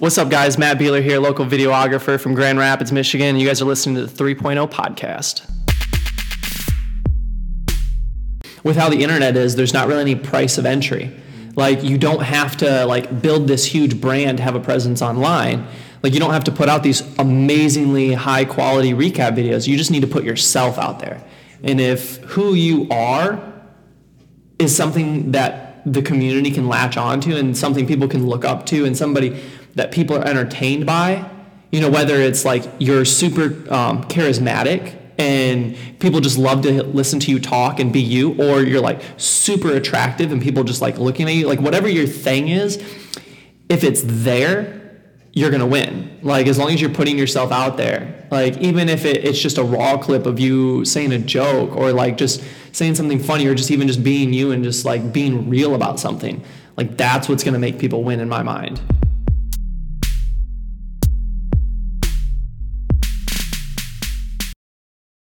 What's up, guys? Matt Beeler here, local videographer from Grand Rapids, Michigan. You guys are listening to the 3.0 podcast. With how the internet is, there's not really any price of entry. Like you don't have to like build this huge brand to have a presence online. Like you don't have to put out these amazingly high quality recap videos. You just need to put yourself out there. And if who you are is something that the community can latch onto and something people can look up to and somebody that people are entertained by, you know, whether it's like you're super um, charismatic and people just love to listen to you talk and be you, or you're like super attractive and people just like looking at you, like whatever your thing is, if it's there, you're gonna win. Like as long as you're putting yourself out there, like even if it, it's just a raw clip of you saying a joke or like just saying something funny or just even just being you and just like being real about something, like that's what's gonna make people win in my mind.